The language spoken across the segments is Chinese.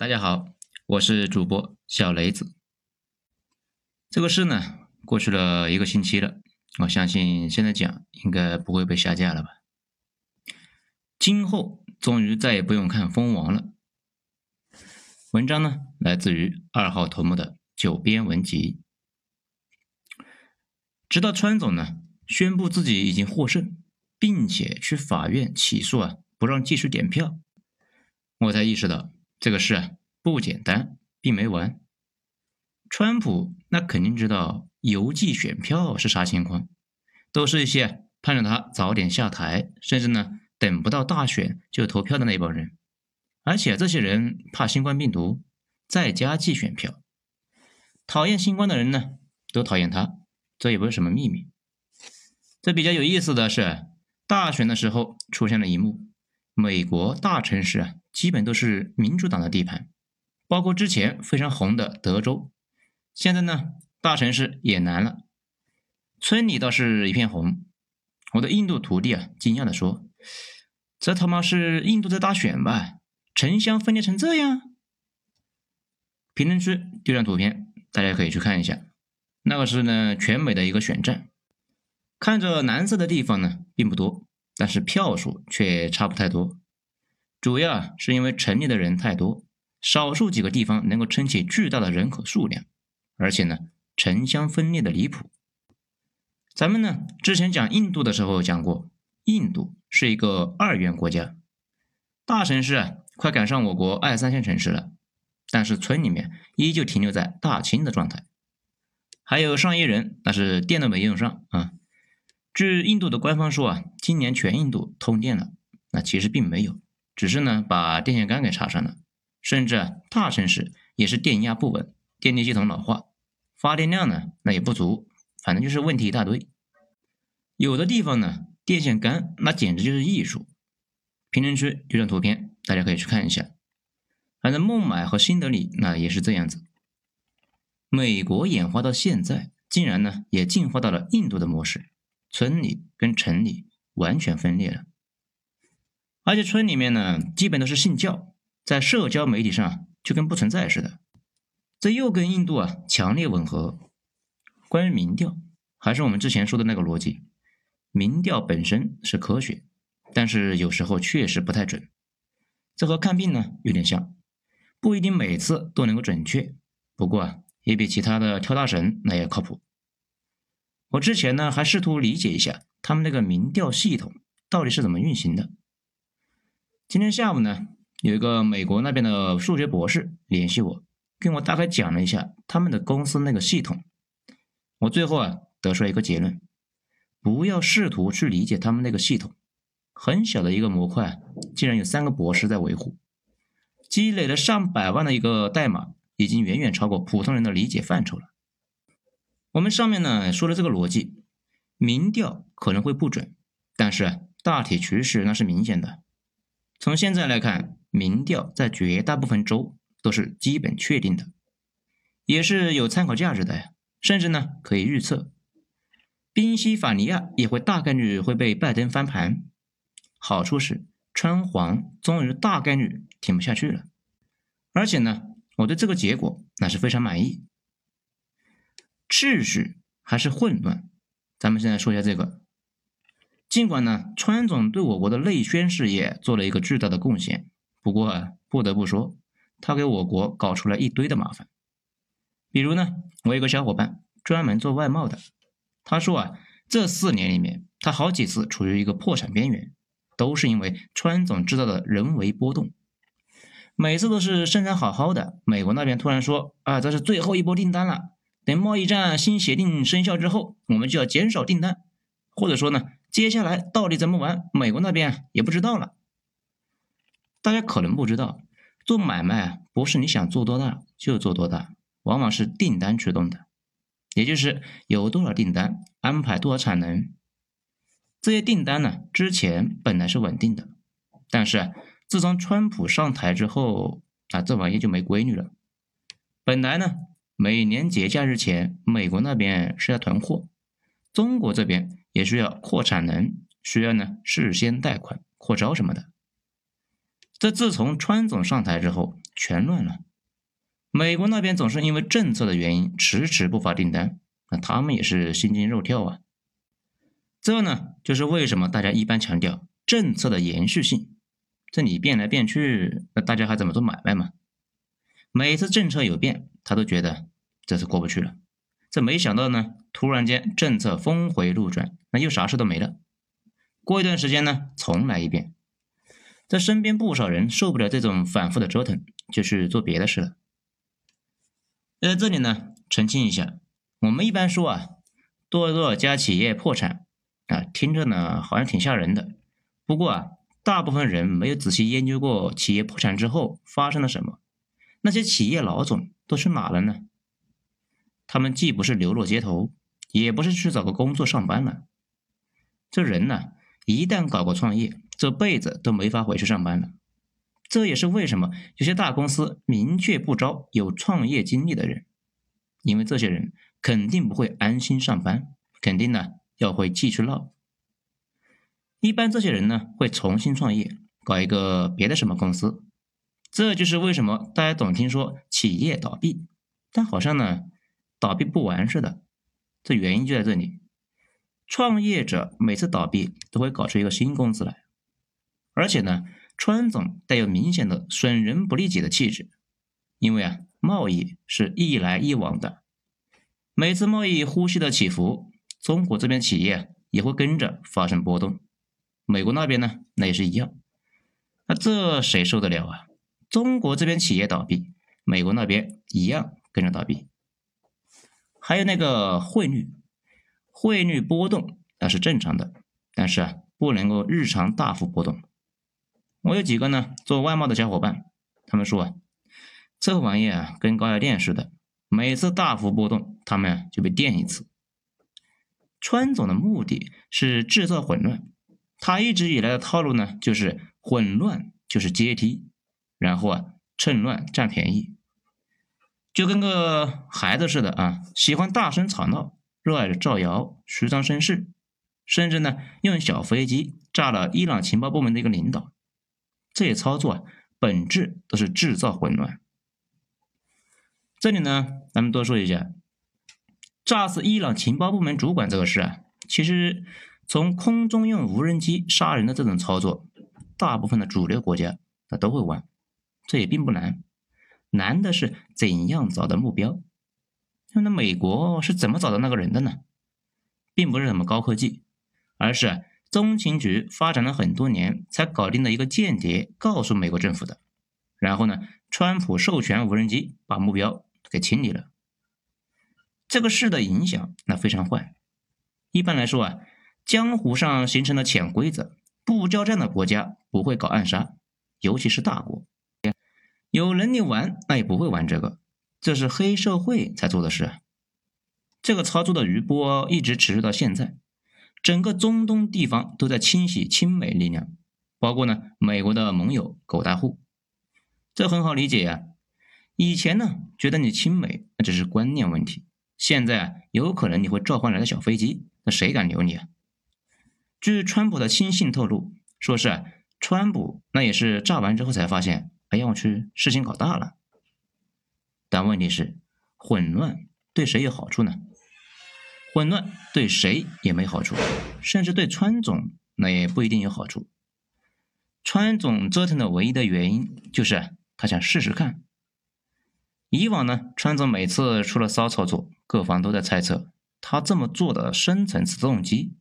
大家好，我是主播小雷子。这个事呢，过去了一个星期了，我相信现在讲应该不会被下架了吧？今后终于再也不用看蜂王了。文章呢，来自于二号头目的九编文集。直到川总呢宣布自己已经获胜，并且去法院起诉啊，不让继续点票，我才意识到这个事啊不简单，并没完。川普那肯定知道邮寄选票是啥情况，都是一些盼着他早点下台，甚至呢等不到大选就投票的那帮人。而且这些人怕新冠病毒，在家寄选票。讨厌新冠的人呢，都讨厌他，这也不是什么秘密。这比较有意思的是，大选的时候出现了一幕：美国大城市啊，基本都是民主党的地盘，包括之前非常红的德州。现在呢，大城市也难了，村里倒是一片红。我的印度徒弟啊，惊讶地说：“这他妈是印度在大选吧？”城乡分裂成这样，评论区丢张图片，大家可以去看一下。那个是呢，全美的一个选战，看着蓝色的地方呢并不多，但是票数却差不太多。主要是因为城里的人太多，少数几个地方能够撑起巨大的人口数量，而且呢，城乡分裂的离谱。咱们呢之前讲印度的时候讲过，印度是一个二元国家，大城市啊。快赶上我国二三线城市了，但是村里面依旧停留在大清的状态，还有上亿人那是电都没用上啊。据印度的官方说啊，今年全印度通电了，那其实并没有，只是呢把电线杆给插上了，甚至大城市也是电压不稳，电力系统老化，发电量呢那也不足，反正就是问题一大堆。有的地方呢电线杆那简直就是艺术。评论区有张图片。大家可以去看一下，反正孟买和新德里那也是这样子。美国演化到现在，竟然呢也进化到了印度的模式，村里跟城里完全分裂了。而且村里面呢，基本都是信教，在社交媒体上就跟不存在似的。这又跟印度啊强烈吻合。关于民调，还是我们之前说的那个逻辑，民调本身是科学，但是有时候确实不太准。这和看病呢有点像，不一定每次都能够准确，不过啊也比其他的跳大神那要靠谱。我之前呢还试图理解一下他们那个民调系统到底是怎么运行的。今天下午呢有一个美国那边的数学博士联系我，跟我大概讲了一下他们的公司那个系统。我最后啊得出来一个结论：不要试图去理解他们那个系统。很小的一个模块，竟然有三个博士在维护，积累了上百万的一个代码，已经远远超过普通人的理解范畴了。我们上面呢说的这个逻辑，民调可能会不准，但是大体趋势那是明显的。从现在来看，民调在绝大部分州都是基本确定的，也是有参考价值的呀，甚至呢可以预测，宾夕法尼亚也会大概率会被拜登翻盘。好处是，川黄终于大概率挺不下去了，而且呢，我对这个结果那是非常满意。秩序还是混乱？咱们现在说一下这个。尽管呢，川总对我国的内宣事业做了一个巨大的贡献，不过啊，不得不说，他给我国搞出来一堆的麻烦。比如呢，我有个小伙伴专门做外贸的，他说啊，这四年里面，他好几次处于一个破产边缘。都是因为川总制造的人为波动，每次都是生产好好的，美国那边突然说啊，这是最后一波订单了，等贸易战新协定生效之后，我们就要减少订单，或者说呢，接下来到底怎么玩，美国那边也不知道了。大家可能不知道，做买卖啊，不是你想做多大就做多大，往往是订单驱动的，也就是有多少订单，安排多少产能。这些订单呢，之前本来是稳定的，但是自从川普上台之后，啊，这玩意就没规律了。本来呢，每年节假日前，美国那边是要囤货，中国这边也需要扩产能，需要呢事先贷款、扩招什么的。这自从川总上台之后，全乱了。美国那边总是因为政策的原因迟迟不发订单，那他们也是心惊肉跳啊。这呢，就是为什么大家一般强调政策的延续性。这你变来变去，那大家还怎么做买卖嘛？每次政策有变，他都觉得这是过不去了。这没想到呢，突然间政策峰回路转，那又啥事都没了。过一段时间呢，重来一遍。这身边不少人受不了这种反复的折腾，就去做别的事了。在这里呢，澄清一下，我们一般说啊，多少多少家企业破产啊，听着呢好像挺吓人的。不过啊，大部分人没有仔细研究过企业破产之后发生了什么。那些企业老总都去哪了呢？他们既不是流落街头，也不是去找个工作上班了。这人呢，一旦搞过创业，这辈子都没法回去上班了。这也是为什么有些大公司明确不招有创业经历的人，因为这些人肯定不会安心上班，肯定呢要会继续闹。一般这些人呢会重新创业，搞一个别的什么公司。这就是为什么大家总听说企业倒闭，但好像呢倒闭不完似的。这原因就在这里，创业者每次倒闭都会搞出一个新公司来，而且呢，川总带有明显的损人不利己的气质，因为啊，贸易是一来一往的，每次贸易呼吸的起伏，中国这边企业也会跟着发生波动，美国那边呢，那也是一样，那这谁受得了啊？中国这边企业倒闭，美国那边一样跟着倒闭。还有那个汇率，汇率波动那是正常的，但是啊，不能够日常大幅波动。我有几个呢做外贸的小伙伴，他们说啊，这玩意啊跟高压电似的，每次大幅波动，他们就被电一次。川总的目的是制造混乱，他一直以来的套路呢，就是混乱就是阶梯。然后啊，趁乱占便宜，就跟个孩子似的啊，喜欢大声吵闹，热爱着造谣、虚张声势，甚至呢，用小飞机炸了伊朗情报部门的一个领导。这些操作啊，本质都是制造混乱。这里呢，咱们多说一下，炸死伊朗情报部门主管这个事啊，其实从空中用无人机杀人的这种操作，大部分的主流国家那都会玩。这也并不难，难的是怎样找到目标。那美国是怎么找到那个人的呢？并不是什么高科技，而是中情局发展了很多年才搞定的一个间谍告诉美国政府的。然后呢，川普授权无人机把目标给清理了。这个事的影响那非常坏。一般来说啊，江湖上形成了潜规则，不交战的国家不会搞暗杀，尤其是大国。有能力玩，那也不会玩这个，这是黑社会才做的事。这个操作的余波一直持续到现在，整个中东地方都在清洗亲美力量，包括呢美国的盟友狗大户。这很好理解呀，以前呢觉得你亲美那只是观念问题，现在啊有可能你会召唤来的小飞机，那谁敢留你啊？据川普的亲信透露，说是啊川普那也是炸完之后才发现。哎呀，我去，事情搞大了。但问题是，混乱对谁有好处呢？混乱对谁也没好处，甚至对川总那也不一定有好处。川总折腾的唯一的原因就是他想试试看。以往呢，川总每次出了骚操作，各方都在猜测他这么做的深层次动机，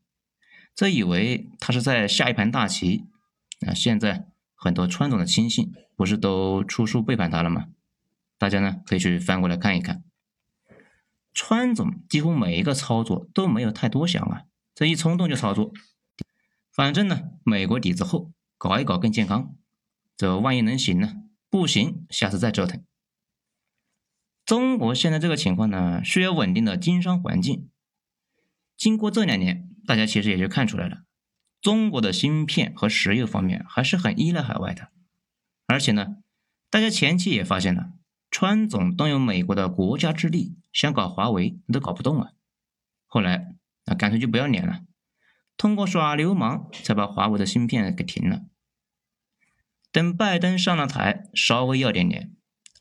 这以为他是在下一盘大棋。那现在。很多川总的亲信不是都出书背叛他了吗？大家呢可以去翻过来看一看。川总几乎每一个操作都没有太多想啊，这一冲动就操作。反正呢，美国底子厚，搞一搞更健康。这万一能行呢？不行，下次再折腾。中国现在这个情况呢，需要稳定的经商环境。经过这两年，大家其实也就看出来了。中国的芯片和石油方面还是很依赖海外的，而且呢，大家前期也发现了，川总动用美国的国家之力想搞华为都搞不动啊。后来那干脆就不要脸了，通过耍流氓才把华为的芯片给停了。等拜登上了台，稍微要点脸，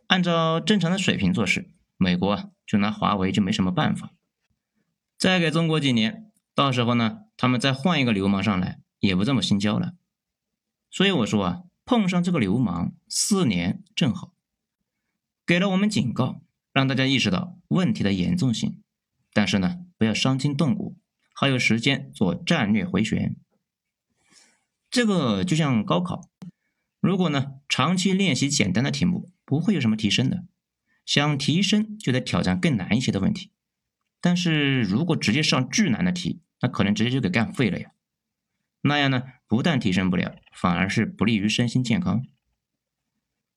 按照正常的水平做事，美国啊就拿华为就没什么办法。再给中国几年，到时候呢，他们再换一个流氓上来，也不这么心焦了。所以我说啊，碰上这个流氓，四年正好，给了我们警告，让大家意识到问题的严重性。但是呢，不要伤筋动骨，还有时间做战略回旋。这个就像高考，如果呢长期练习简单的题目，不会有什么提升的。想提升，就得挑战更难一些的问题。但是如果直接上巨难的题，那可能直接就给干废了呀。那样呢，不但提升不了，反而是不利于身心健康。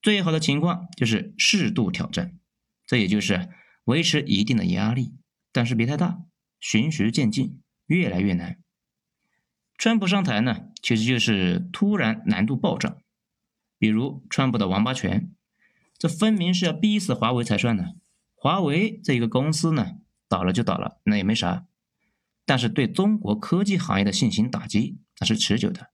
最好的情况就是适度挑战，这也就是维持一定的压力，但是别太大，循序渐进，越来越难。川普上台呢，其实就是突然难度暴涨。比如川普的王八拳，这分明是要逼死华为才算呢。华为这一个公司呢，倒了就倒了，那也没啥。但是对中国科技行业的信心打击，那是持久的。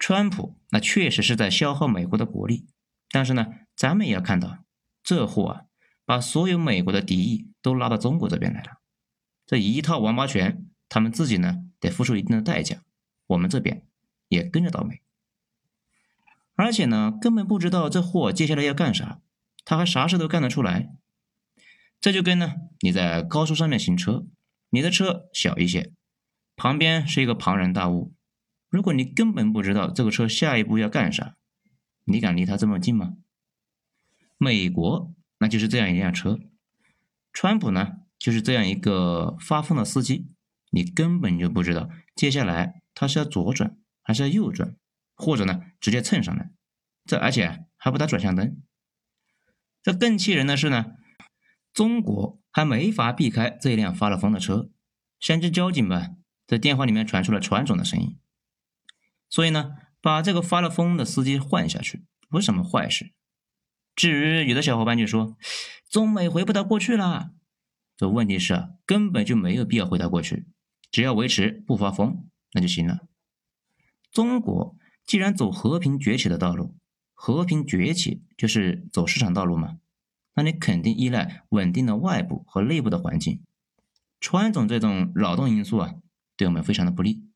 川普那确实是在消耗美国的国力，但是呢，咱们也要看到，这货啊，把所有美国的敌意都拉到中国这边来了。这一套王八拳，他们自己呢？得付出一定的代价，我们这边也跟着倒霉。而且呢，根本不知道这货接下来要干啥，他还啥事都干得出来。这就跟呢，你在高速上面行车，你的车小一些，旁边是一个庞然大物，如果你根本不知道这个车下一步要干啥，你敢离他这么近吗？美国那就是这样一辆车，川普呢就是这样一个发疯的司机。你根本就不知道接下来他是要左转还是要右转，或者呢直接蹭上来，这而且还不打转向灯。这更气人的是呢，中国还没法避开这一辆发了疯的车，想去交警吧，在电话里面传出了传总的声音。所以呢，把这个发了疯的司机换下去不是什么坏事。至于有的小伙伴就说，中美回不到过去了，这问题是啊，根本就没有必要回到过去。只要维持不发疯，那就行了。中国既然走和平崛起的道路，和平崛起就是走市场道路嘛，那你肯定依赖稳定的外部和内部的环境。川总这种扰动因素啊，对我们非常的不利。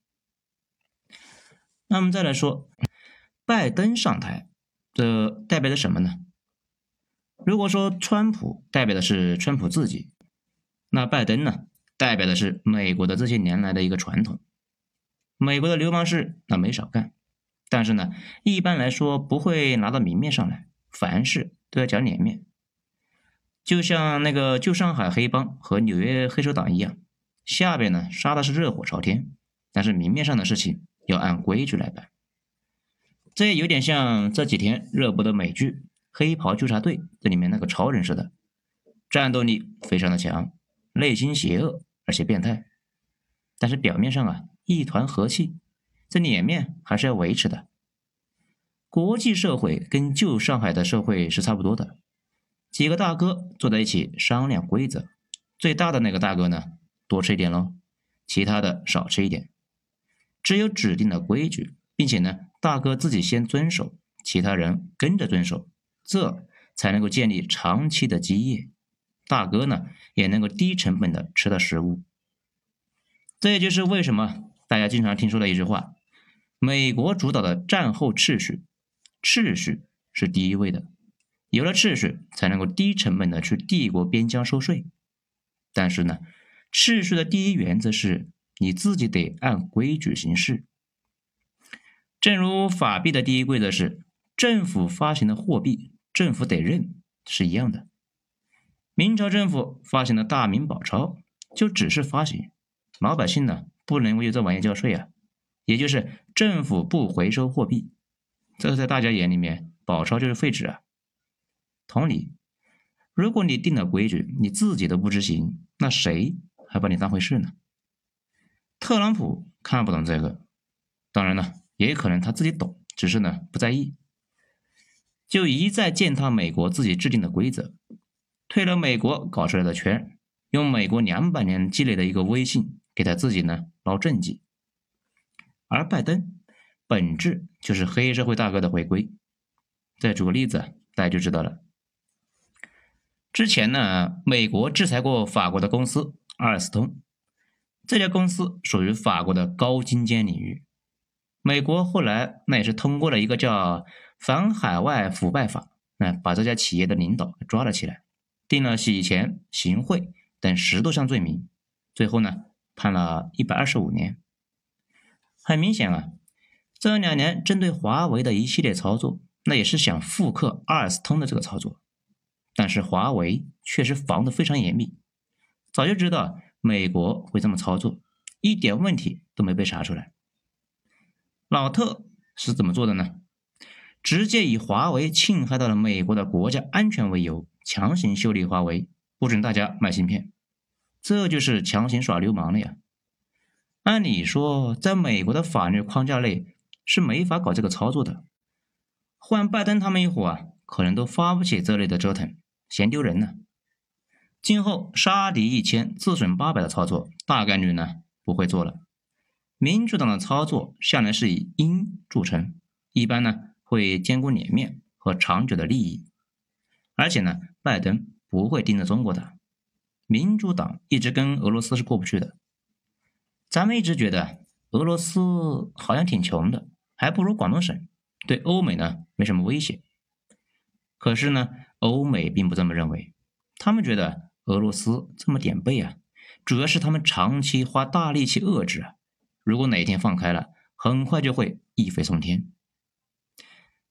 那我们再来说，拜登上台，这代表着什么呢？如果说川普代表的是川普自己，那拜登呢？代表的是美国的这些年来的一个传统，美国的流氓事那没少干，但是呢，一般来说不会拿到明面上来，凡事都要讲脸面，就像那个旧上海黑帮和纽约黑手党一样，下边呢杀的是热火朝天，但是明面上的事情要按规矩来办，这有点像这几天热播的美剧《黑袍纠察队》这里面那个超人似的，战斗力非常的强。内心邪恶而且变态，但是表面上啊一团和气，这脸面还是要维持的。国际社会跟旧上海的社会是差不多的，几个大哥坐在一起商量规则，最大的那个大哥呢多吃一点喽，其他的少吃一点。只有指定的规矩，并且呢大哥自己先遵守，其他人跟着遵守，这才能够建立长期的基业。大哥呢，也能够低成本的吃到食物，这也就是为什么大家经常听说的一句话：美国主导的战后秩序，秩序是第一位的，有了秩序，才能够低成本的去帝国边疆收税。但是呢，秩序的第一原则是你自己得按规矩行事。正如法币的第一规则是政府发行的货币，政府得认，是一样的。明朝政府发行的大明宝钞，就只是发行，老百姓呢不能为这玩意交税啊，也就是政府不回收货币，这在大家眼里面，宝钞就是废纸啊。同理，如果你定了规矩，你自己都不执行，那谁还把你当回事呢？特朗普看不懂这个，当然了，也可能他自己懂，只是呢不在意，就一再践踏美国自己制定的规则。退了美国搞出来的圈，用美国两百年积累的一个威信给他自己呢捞政绩，而拜登本质就是黑社会大哥的回归。再举个例子，大家就知道了。之前呢，美国制裁过法国的公司阿尔斯通，这家公司属于法国的高精尖领域。美国后来那也是通过了一个叫《反海外腐败法》，那把这家企业的领导抓了起来，定了洗钱、行贿等十多项罪名，最后呢判了一百二十五年。很明显啊，这两年针对华为的一系列操作，那也是想复刻阿尔斯通的这个操作，但是华为确实防得非常严密，早就知道美国会这么操作，一点问题都没被查出来。老特是怎么做的呢？直接以华为侵害到了美国的国家安全为由，强行修理华为，不准大家卖芯片，这就是强行耍流氓了呀！按理说，在美国的法律框架内是没法搞这个操作的。换拜登他们一伙啊，可能都发不起这类的折腾，嫌丢人呢。今后杀敌一千，自损八百的操作，大概率呢不会做了。民主党的操作向来是以阴著称，一般呢会兼顾脸面和长久的利益。而且呢，拜登不会盯着中国打，民主党一直跟俄罗斯是过不去的。咱们一直觉得俄罗斯好像挺穷的，还不如广东省，对欧美呢没什么威胁。可是呢，欧美并不这么认为，他们觉得俄罗斯这么点背啊，主要是他们长期花大力气遏制啊，如果哪一天放开了，很快就会一飞冲天。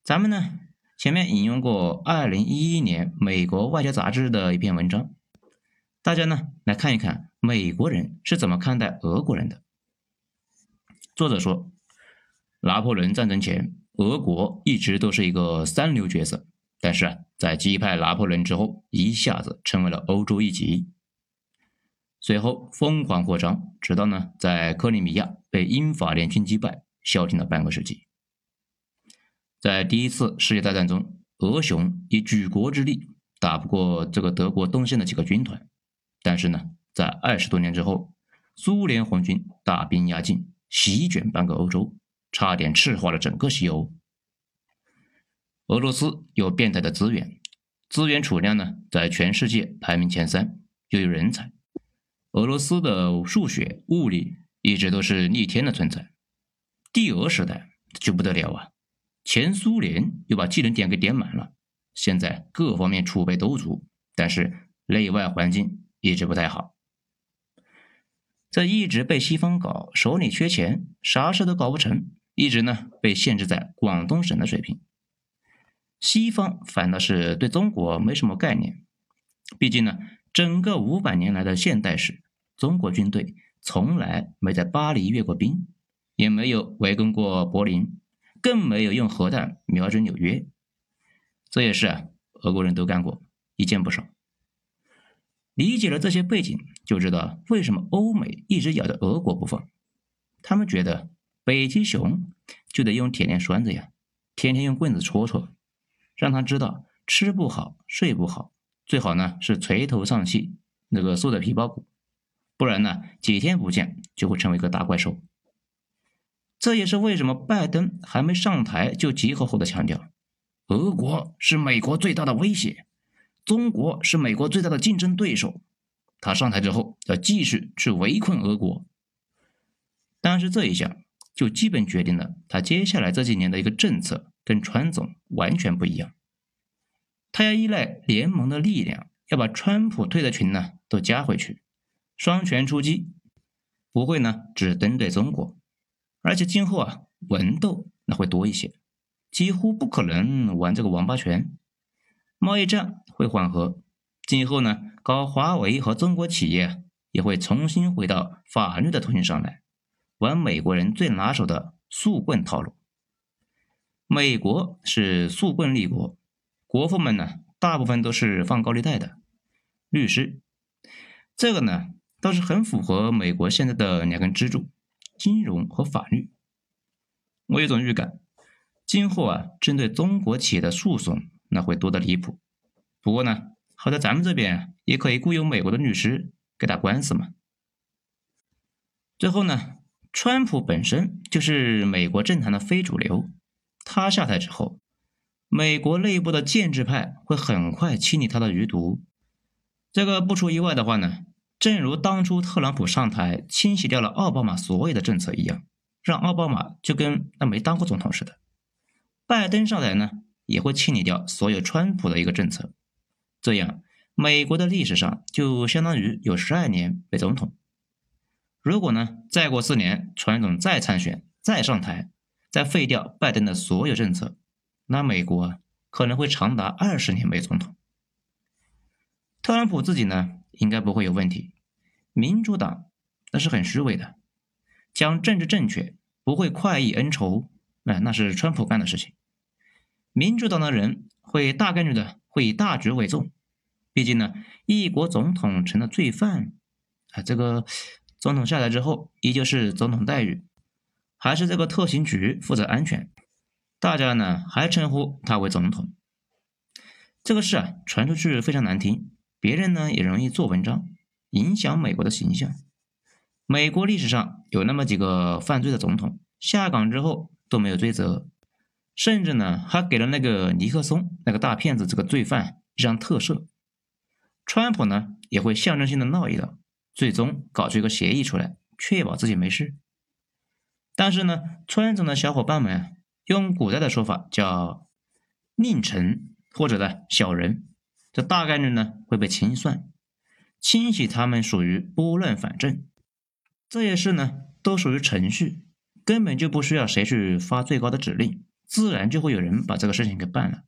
咱们呢前面引用过二零一一年美国外交杂志的一篇文章，大家呢来看一看。美国人是怎么看待俄国人的？作者说，拿破仑战争前，俄国一直都是一个三流角色，但是啊，在击败拿破仑之后，一下子成为了欧洲一极。随后疯狂扩张，直到呢，在克里米亚被英法联军击败，消停了半个世纪。在第一次世界大战中，俄雄以举国之力打不过这个德国东线的几个军团，但是呢。在二十多年之后，苏联红军大兵压境，席卷半个欧洲，差点赤化了整个西欧。俄罗斯有变态的资源，资源储量呢，在全世界排名前三，又有人才。俄罗斯的数学、物理一直都是逆天的存在。帝俄时代就不得了啊，前苏联又把技能点给点满了，现在各方面储备都足，但是内外环境一直不太好。这一直被西方搞，手里缺钱，啥事都搞不成，一直呢被限制在广东省的水平。西方反倒是对中国没什么概念，毕竟呢，整个五百年来的现代史，中国军队从来没在巴黎阅过兵，也没有围攻过柏林，更没有用核弹瞄准纽约。这也是啊，俄国人都干过，一件不少。理解了这些背景，就知道为什么欧美一直咬着俄国不放。他们觉得北极熊就得用铁链拴着呀，天天用棍子戳戳，让他知道吃不好睡不好，最好呢是垂头丧气，那个缩在皮包骨，不然呢几天不见就会成为一个大怪兽。这也是为什么拜登还没上台就急吼吼的强调，俄国是美国最大的威胁。中国是美国最大的竞争对手，他上台之后要继续去围困俄国。但是这一下就基本决定了他接下来这几年的一个政策跟川总完全不一样。他要依赖联盟的力量，要把川普退的群呢都加回去，双拳出击，不会呢只针对中国，而且今后啊文斗那会多一些，几乎不可能玩这个王八拳。贸易战会缓和，今后呢，搞华为和中国企业也会重新回到法律的途径上来，玩美国人最拿手的速棍套路。美国是速棍立国，国父们呢，大部分都是放高利贷的律师，这个呢倒是很符合美国现在的两根支柱：金融和法律。我有种预感，今后啊，针对中国企业的诉讼。那会多得离谱，不过呢，好在咱们这边也可以雇佣美国的律师给打官司嘛。最后呢，川普本身就是美国政坛的非主流，他下台之后，美国内部的建制派会很快清理他的余毒，这个不出意外的话呢，正如当初特朗普上台清洗掉了奥巴马所有的政策一样，让奥巴马就跟那没当过总统似的，拜登上台呢也会清理掉所有川普的一个政策，这样美国的历史上就相当于有十二年没总统。如果呢再过四年，川总再参选再上台，再废掉拜登的所有政策，那美国可能会长达二十年没总统。特朗普自己呢，应该不会有问题。民主党那是很虚伪的，讲政治正确不会快意恩仇，哎，那是川普干的事情。民主党的人会大概率的会以大局为重，毕竟呢，一国总统成了罪犯，啊，这个总统下来之后依旧是总统待遇，还是这个特勤局负责安全，大家呢还称呼他为总统。这个事啊传出去非常难听。别人呢也容易做文章，影响美国的形象。美国历史上有那么几个犯罪的总统下岗之后都没有追责，甚至呢还给了那个尼克松那个大骗子这个罪犯一张特赦。川普呢也会象征性的闹一闹，最终搞出一个协议出来，确保自己没事。但是呢，村总的小伙伴们用古代的说法叫佞臣或者呢小人。这大概率呢会被清算，清洗他们属于拨乱反正，这些事呢都属于程序，根本就不需要谁去发最高的指令，自然就会有人把这个事情给办了。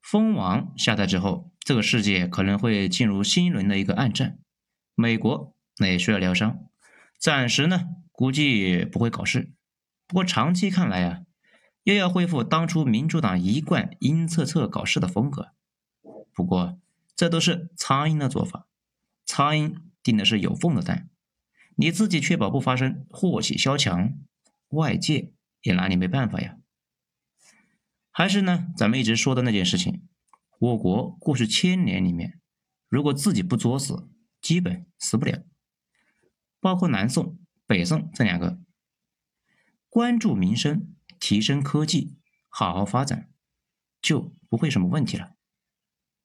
蜂王下台之后，这个世界可能会进入新一轮的一个暗战，美国那也需要疗伤，暂时呢估计不会搞事，不过长期看来啊，又要恢复当初民主党一贯阴恻恻搞事的风格。不过，这都是苍蝇的做法。苍蝇叮的是有缝的蛋，你自己确保不发生祸起萧墙，外界也拿你没办法呀。还是呢，咱们一直说的那件事情：我国过去千年里面，如果自己不作死，基本死不了。包括南宋、北宋这两个，关注民生、提升科技、好好发展，就不会什么问题了。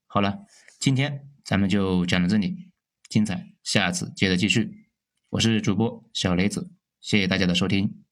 好了，今天咱们就讲到这里，精彩下次接着继续。我是主播小雷子，谢谢大家的收听。